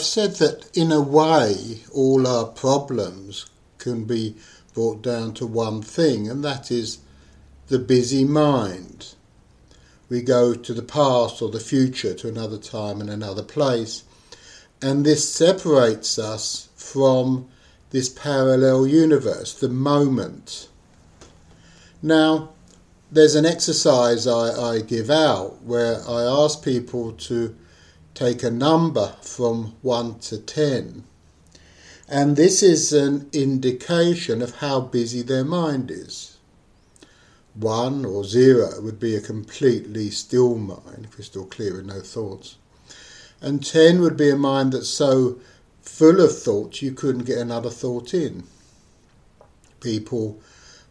I've said that in a way, all our problems can be brought down to one thing, and that is the busy mind. We go to the past or the future, to another time and another place, and this separates us from this parallel universe, the moment. Now, there's an exercise I, I give out where I ask people to take a number from 1 to 10. And this is an indication of how busy their mind is. 1 or 0 would be a completely still mind, crystal clear with no thoughts. And 10 would be a mind that's so full of thoughts you couldn't get another thought in. People,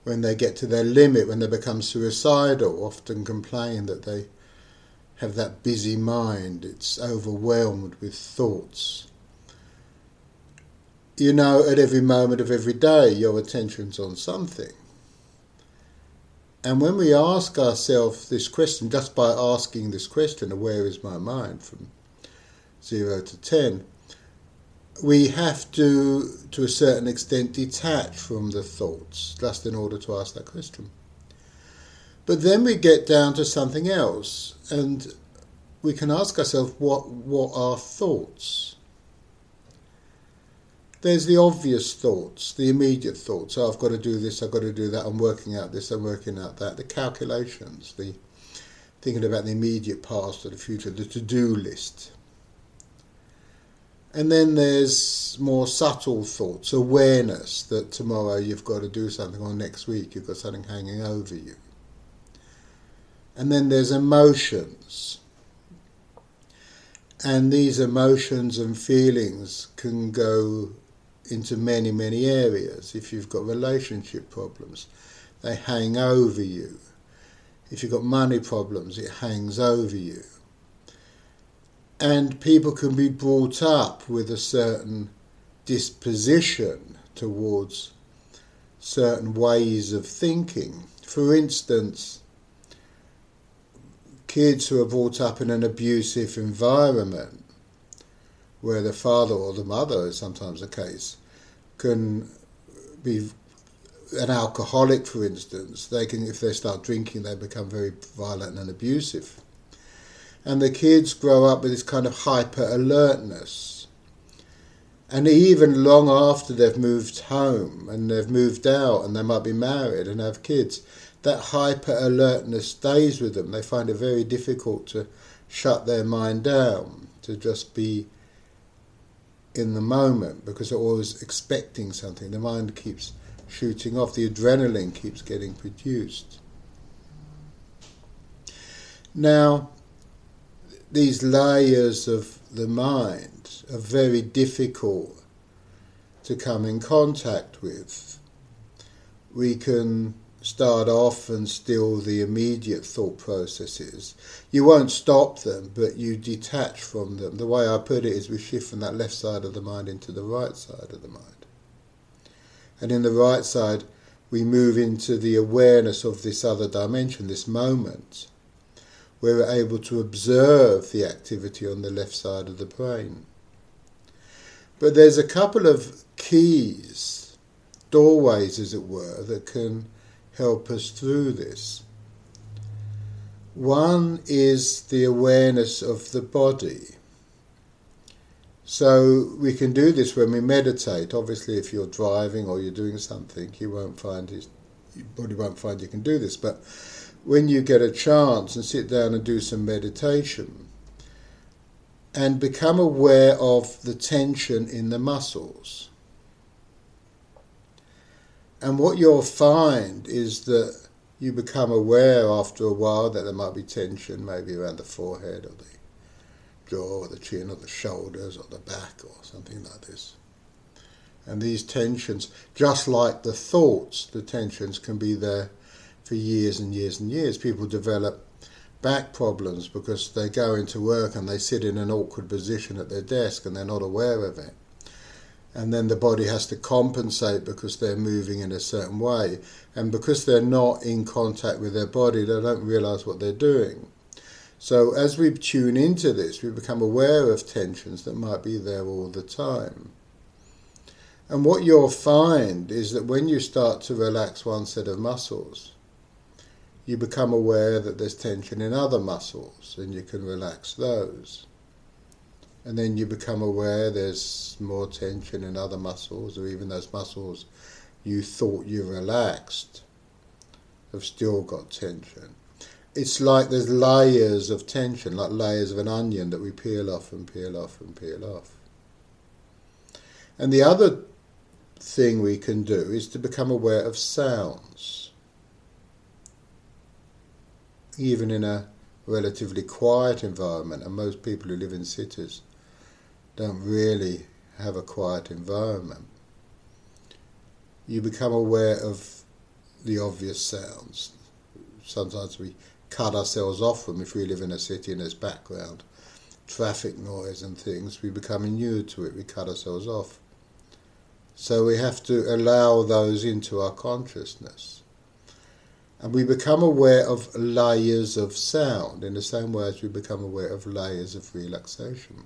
when they get to their limit, when they become suicidal, often complain that they have that busy mind, it's overwhelmed with thoughts. You know, at every moment of every day, your attention's on something. And when we ask ourselves this question, just by asking this question, where is my mind, from zero to ten, we have to, to a certain extent, detach from the thoughts, just in order to ask that question. But then we get down to something else, and we can ask ourselves what, what are thoughts? There's the obvious thoughts, the immediate thoughts. Oh, I've got to do this, I've got to do that, I'm working out this, I'm working out that. The calculations, the thinking about the immediate past or the future, the to do list. And then there's more subtle thoughts, awareness that tomorrow you've got to do something, or next week you've got something hanging over you. And then there's emotions. And these emotions and feelings can go into many, many areas. If you've got relationship problems, they hang over you. If you've got money problems, it hangs over you and people can be brought up with a certain disposition towards certain ways of thinking. For instance, kids who are brought up in an abusive environment, where the father or the mother is sometimes the case, can be an alcoholic, for instance. They can, if they start drinking, they become very violent and abusive and the kids grow up with this kind of hyper alertness. And even long after they've moved home and they've moved out and they might be married and have kids, that hyper alertness stays with them. They find it very difficult to shut their mind down, to just be in the moment because they're always expecting something. The mind keeps shooting off, the adrenaline keeps getting produced. Now, these layers of the mind are very difficult to come in contact with. We can start off and still the immediate thought processes. You won't stop them, but you detach from them. The way I put it is we shift from that left side of the mind into the right side of the mind. And in the right side, we move into the awareness of this other dimension, this moment where we're able to observe the activity on the left side of the brain. But there's a couple of keys, doorways as it were, that can help us through this. One is the awareness of the body. So we can do this when we meditate. Obviously, if you're driving or you're doing something, you won't find it, your body won't find you can do this. But when you get a chance and sit down and do some meditation and become aware of the tension in the muscles. And what you'll find is that you become aware after a while that there might be tension maybe around the forehead or the jaw or the chin or the shoulders or the back or something like this. And these tensions, just like the thoughts, the tensions can be there for years and years and years. People develop back problems because they go into work and they sit in an awkward position at their desk and they're not aware of it. And then the body has to compensate because they're moving in a certain way. And because they're not in contact with their body, they don't realize what they're doing. So as we tune into this, we become aware of tensions that might be there all the time. And what you'll find is that when you start to relax one set of muscles, you become aware that there's tension in other muscles and you can relax those. And then you become aware there's more tension in other muscles, or even those muscles you thought you relaxed have still got tension. It's like there's layers of tension, like layers of an onion that we peel off and peel off and peel off. And the other thing we can do is to become aware of sounds. Even in a relatively quiet environment, and most people who live in cities don't really have a quiet environment, you become aware of the obvious sounds. Sometimes we cut ourselves off from if we live in a city and there's background traffic noise and things, we become inured to it, we cut ourselves off. So we have to allow those into our consciousness. And we become aware of layers of sound in the same way as we become aware of layers of relaxation.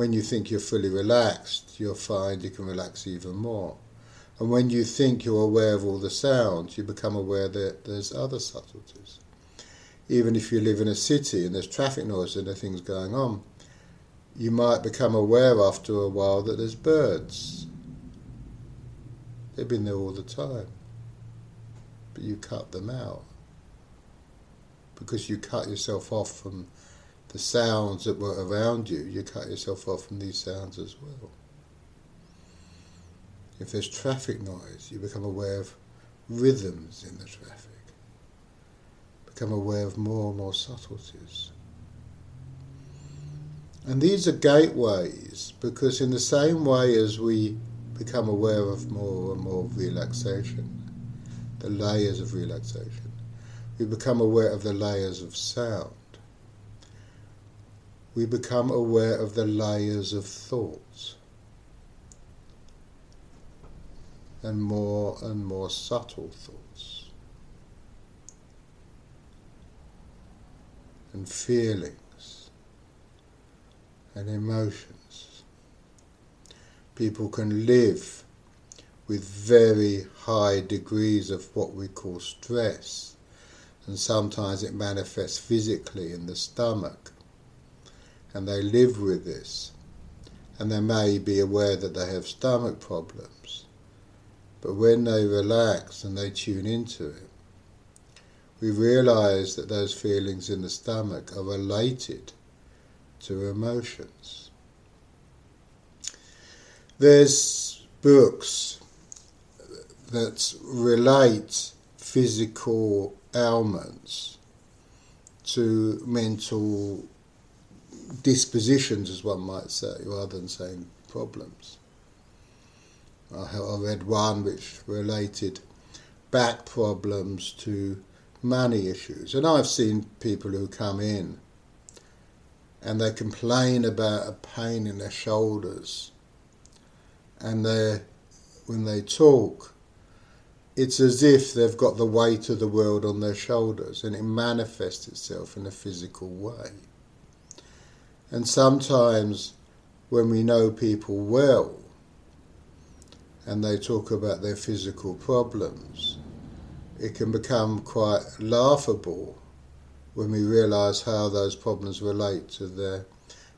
When you think you're fully relaxed, you'll find you can relax even more. And when you think you're aware of all the sounds, you become aware that there's other subtleties. Even if you live in a city and there's traffic noise and there things going on, you might become aware after a while that there's birds They've been there all the time. But you cut them out. Because you cut yourself off from the sounds that were around you, you cut yourself off from these sounds as well. If there's traffic noise, you become aware of rhythms in the traffic. Become aware of more and more subtleties. And these are gateways because, in the same way as we become aware of more and more relaxation, the layers of relaxation. We become aware of the layers of sound. We become aware of the layers of thoughts. And more and more subtle thoughts. And feelings and emotions people can live with very high degrees of what we call stress, and sometimes it manifests physically in the stomach, and they live with this, and they may be aware that they have stomach problems, but when they relax and they tune into it, we realize that those feelings in the stomach are related to emotions. There's books that relate physical ailments to mental dispositions, as one might say, rather than saying problems. I read one which related back problems to money issues, and I've seen people who come in and they complain about a pain in their shoulders and when they talk, it's as if they've got the weight of the world on their shoulders and it manifests itself in a physical way. And sometimes when we know people well and they talk about their physical problems, it can become quite laughable when we realise how those problems relate to their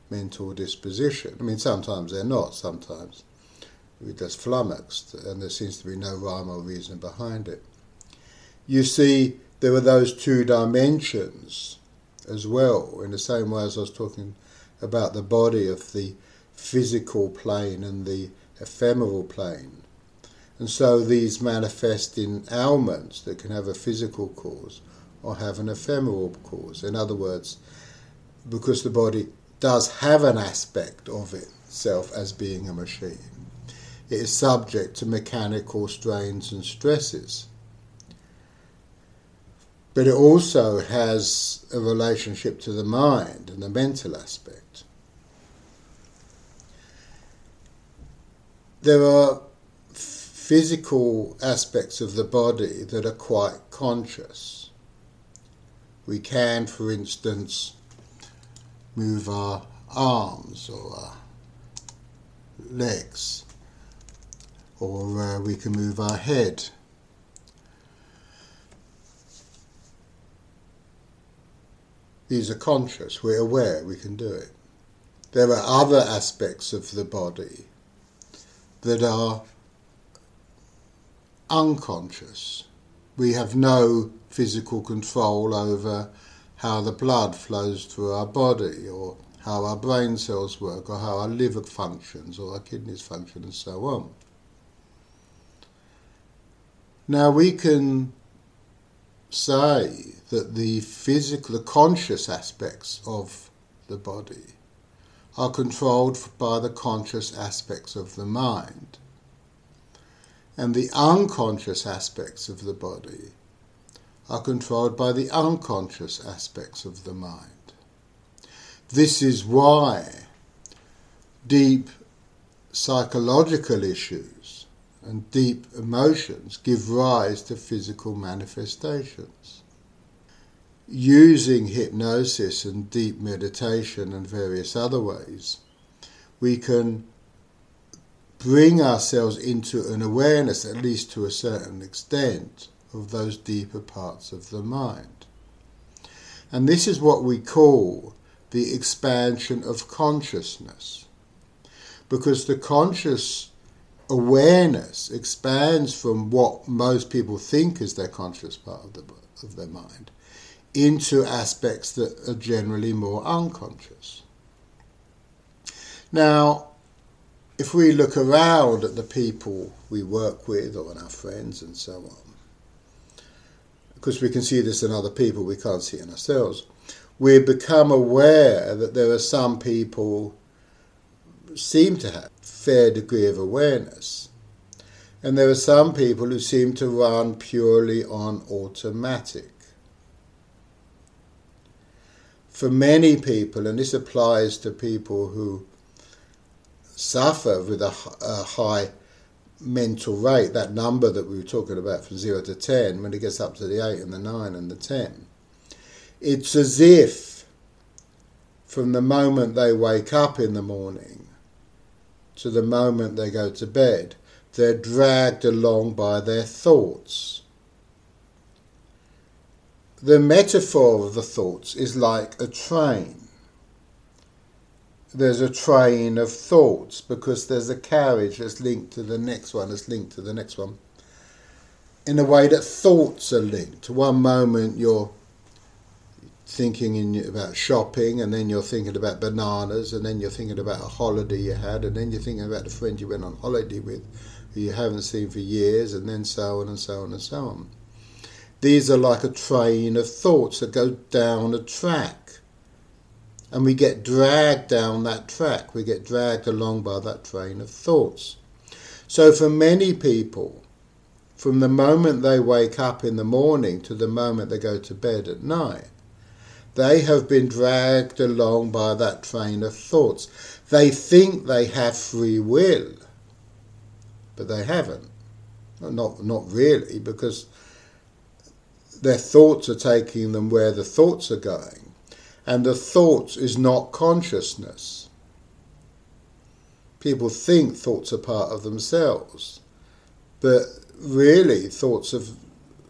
mental disposition. I mean, sometimes they're not, sometimes we're just flummoxed, and there seems to be no rhyme or reason behind it. You see, there are those two dimensions as well, in the same way as I was talking about the body of the physical plane and the ephemeral plane. And so these manifest in ailments that can have a physical cause or have an ephemeral cause. In other words, because the body does have an aspect of itself as being a machine it is subject to mechanical strains and stresses. But it also has a relationship to the mind and the mental aspect. There are physical aspects of the body that are quite conscious. We can, for instance, move our arms or our legs, or uh, we can move our head. These are conscious, we're aware we can do it. There are other aspects of the body that are unconscious. We have no physical control over how the blood flows through our body or how our brain cells work or how our liver functions or our kidneys function and so on. Now we can say that the physical, the conscious aspects of the body are controlled by the conscious aspects of the mind. And the unconscious aspects of the body are controlled by the unconscious aspects of the mind. This is why deep psychological issues and deep emotions give rise to physical manifestations. Using hypnosis and deep meditation and various other ways, we can bring ourselves into an awareness, at least to a certain extent, of those deeper parts of the mind. And this is what we call the expansion of consciousness. Because the conscious awareness expands from what most people think is their conscious part of, the, of their mind into aspects that are generally more unconscious. Now, if we look around at the people we work with or our friends and so on, because we can see this in other people, we can't see it in ourselves. We become aware that there are some people seem to have a fair degree of awareness. And there are some people who seem to run purely on automatic. For many people, and this applies to people who suffer with a, a high mental rate, that number that we were talking about from 0 to 10, when it gets up to the 8 and the 9 and the 10, it's as if from the moment they wake up in the morning to the moment they go to bed, they're dragged along by their thoughts. The metaphor of the thoughts is like a train there's a train of thoughts because there's a carriage that's linked to the next one, that's linked to the next one. In a way that thoughts are linked. One moment you're thinking in, about shopping, and then you're thinking about bananas, and then you're thinking about a holiday you had, and then you're thinking about the friend you went on holiday with, who you haven't seen for years, and then so on and so on and so on. These are like a train of thoughts that go down a track and we get dragged down that track. We get dragged along by that train of thoughts. So, for many people, from the moment they wake up in the morning to the moment they go to bed at night, they have been dragged along by that train of thoughts. They think they have free will, but they haven't. Not, not really, because their thoughts are taking them where the thoughts are going and the thoughts is not consciousness. People think thoughts are part of themselves, but really, thoughts are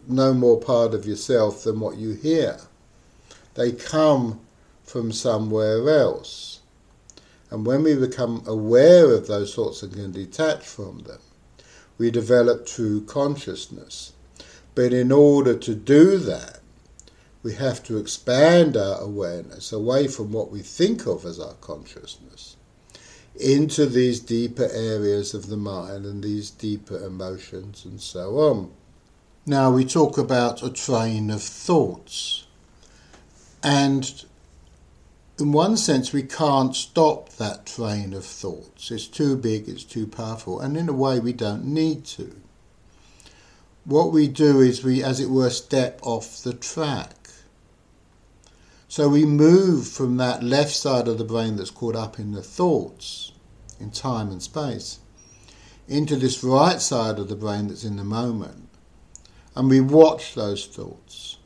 no more part of yourself than what you hear. They come from somewhere else. And when we become aware of those thoughts and can detach from them, we develop true consciousness. But in order to do that, we have to expand our awareness away from what we think of as our consciousness into these deeper areas of the mind and these deeper emotions and so on. Now we talk about a train of thoughts. And in one sense, we can't stop that train of thoughts. It's too big, it's too powerful, and in a way, we don't need to. What we do is we, as it were, step off the track. So we move from that left side of the brain that's caught up in the thoughts, in time and space, into this right side of the brain that's in the moment. And we watch those thoughts.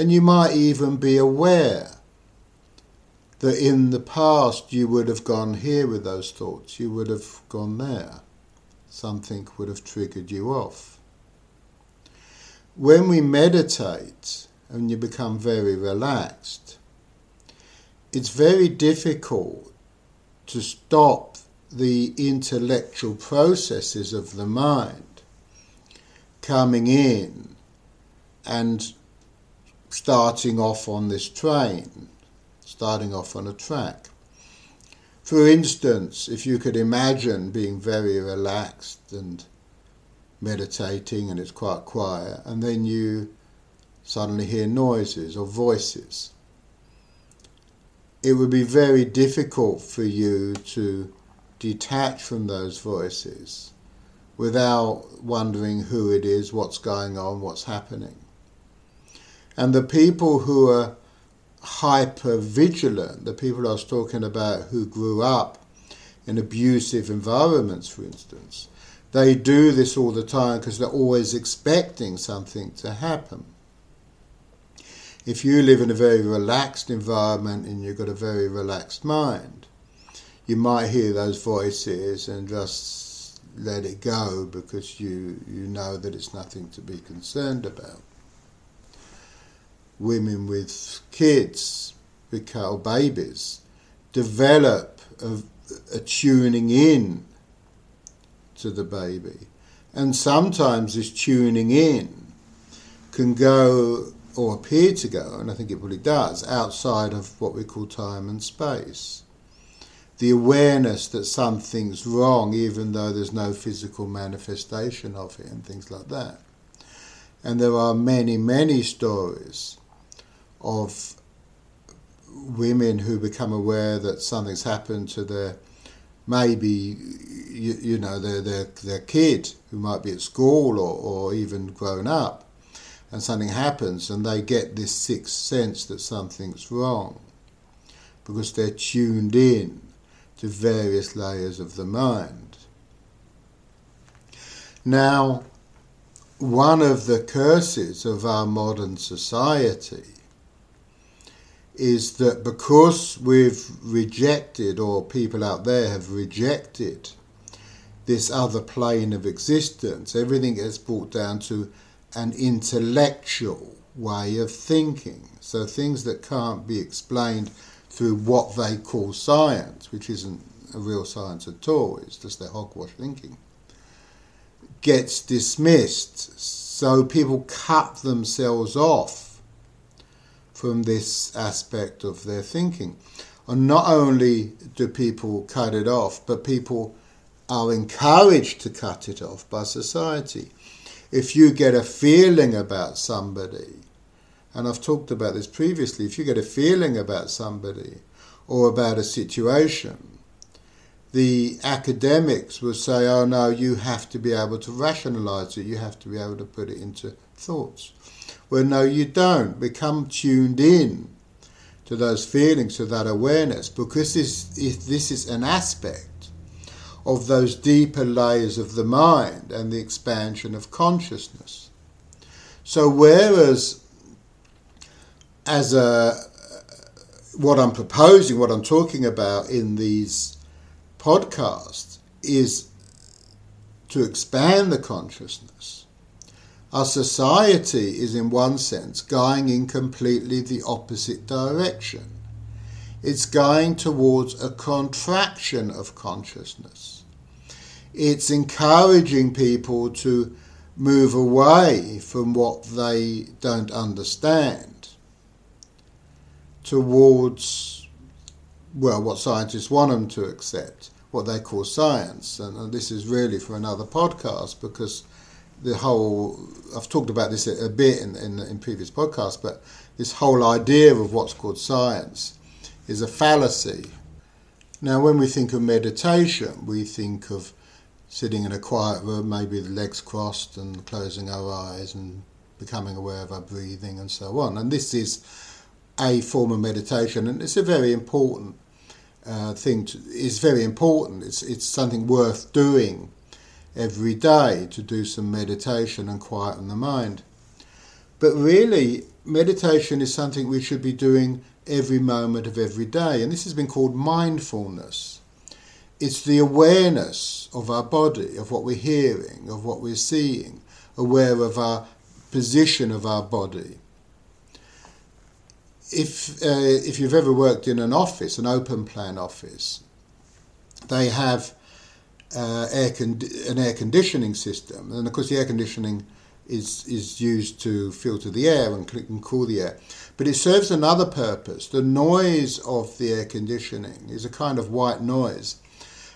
And you might even be aware that in the past you would have gone here with those thoughts, you would have gone there. Something would have triggered you off. When we meditate and you become very relaxed, it's very difficult to stop the intellectual processes of the mind coming in and starting off on this train, starting off on a track. For instance, if you could imagine being very relaxed and meditating and it's quite quiet, and then you suddenly hear noises or voices it would be very difficult for you to detach from those voices without wondering who it is, what's going on, what's happening. And the people who are hyper vigilant, the people I was talking about who grew up in abusive environments, for instance, they do this all the time because they're always expecting something to happen if you live in a very relaxed environment and you've got a very relaxed mind, you might hear those voices and just let it go because you, you know that it's nothing to be concerned about. Women with kids, with or babies, develop a, a tuning in to the baby. And sometimes this tuning in can go or appear to go, and I think it probably does, outside of what we call time and space. The awareness that something's wrong, even though there's no physical manifestation of it, and things like that. And there are many, many stories of women who become aware that something's happened to their maybe you, you know their, their their kid who might be at school or, or even grown up and something happens and they get this sixth sense that something's wrong because they're tuned in to various layers of the mind. Now, one of the curses of our modern society is that because we've rejected, or people out there have rejected, this other plane of existence, everything gets brought down to an intellectual way of thinking. So things that can't be explained through what they call science, which isn't a real science at all, it's just their hogwash thinking, gets dismissed. So people cut themselves off from this aspect of their thinking. And not only do people cut it off, but people are encouraged to cut it off by society if you get a feeling about somebody, and I've talked about this previously, if you get a feeling about somebody or about a situation, the academics will say, oh no, you have to be able to rationalize it, you have to be able to put it into thoughts. Well, no, you don't. Become tuned in to those feelings, to that awareness, because this, this is an aspect of those deeper layers of the mind and the expansion of consciousness. So, whereas as a what I'm proposing, what I'm talking about in these podcasts is to expand the consciousness. Our society is, in one sense, going in completely the opposite direction it's going towards a contraction of consciousness. It's encouraging people to move away from what they don't understand towards, well, what scientists want them to accept, what they call science. And, this is really for another podcast because the whole, I've talked about this a bit in, in, in previous podcasts, but this whole idea of what's called science is a fallacy. Now, when we think of meditation, we think of sitting in a quiet room, maybe the legs crossed and closing our eyes and becoming aware of our breathing and so on. And this is a form of meditation, and it's a very important uh, thing. To, it's very important. It's it's something worth doing every day to do some meditation and quieten the mind. But really, meditation is something we should be doing every moment of every day, and this has been called mindfulness. It's the awareness of our body, of what we're hearing, of what we're seeing, aware of our position of our body. If, uh, if you've ever worked in an office, an open plan office, they have uh, air con- an air conditioning system, and of course the air conditioning is is used to filter the air and, and cool the air. But it serves another purpose. The noise of the air conditioning is a kind of white noise,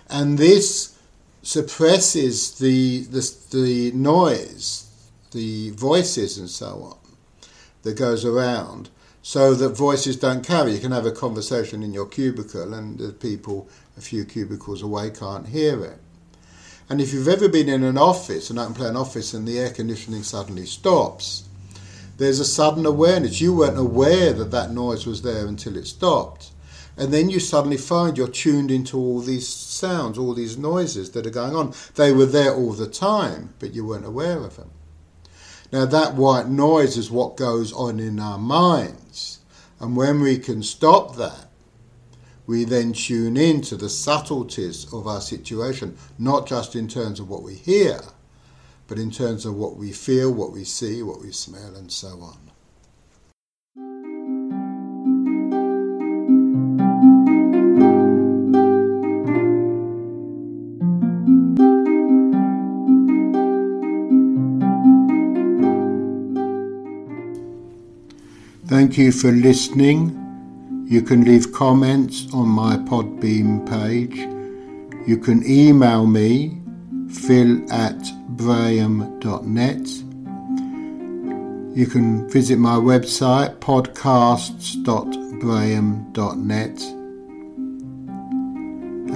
and this suppresses the the, the noise, the voices and so on that goes around, so that voices don't carry. You can have a conversation in your cubicle, and the people a few cubicles away can't hear it. And if you've ever been in an office, an open plan office, and the air conditioning suddenly stops, there's a sudden awareness. You weren't aware that that noise was there until it stopped. And then you suddenly find you're tuned into all these sounds, all these noises that are going on. They were there all the time, but you weren't aware of them. Now, that white noise is what goes on in our minds. And when we can stop that, we then tune in to the subtleties of our situation, not just in terms of what we hear, but in terms of what we feel, what we see, what we smell, and so on. Thank you for listening. You can leave comments on my Podbean page. You can email me, phil at braham.net. You can visit my website, podcasts.braham.net.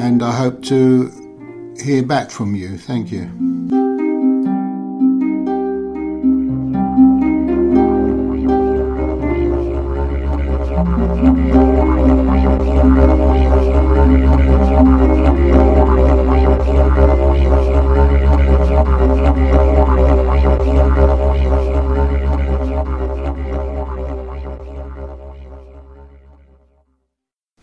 And I hope to hear back from you. Thank you.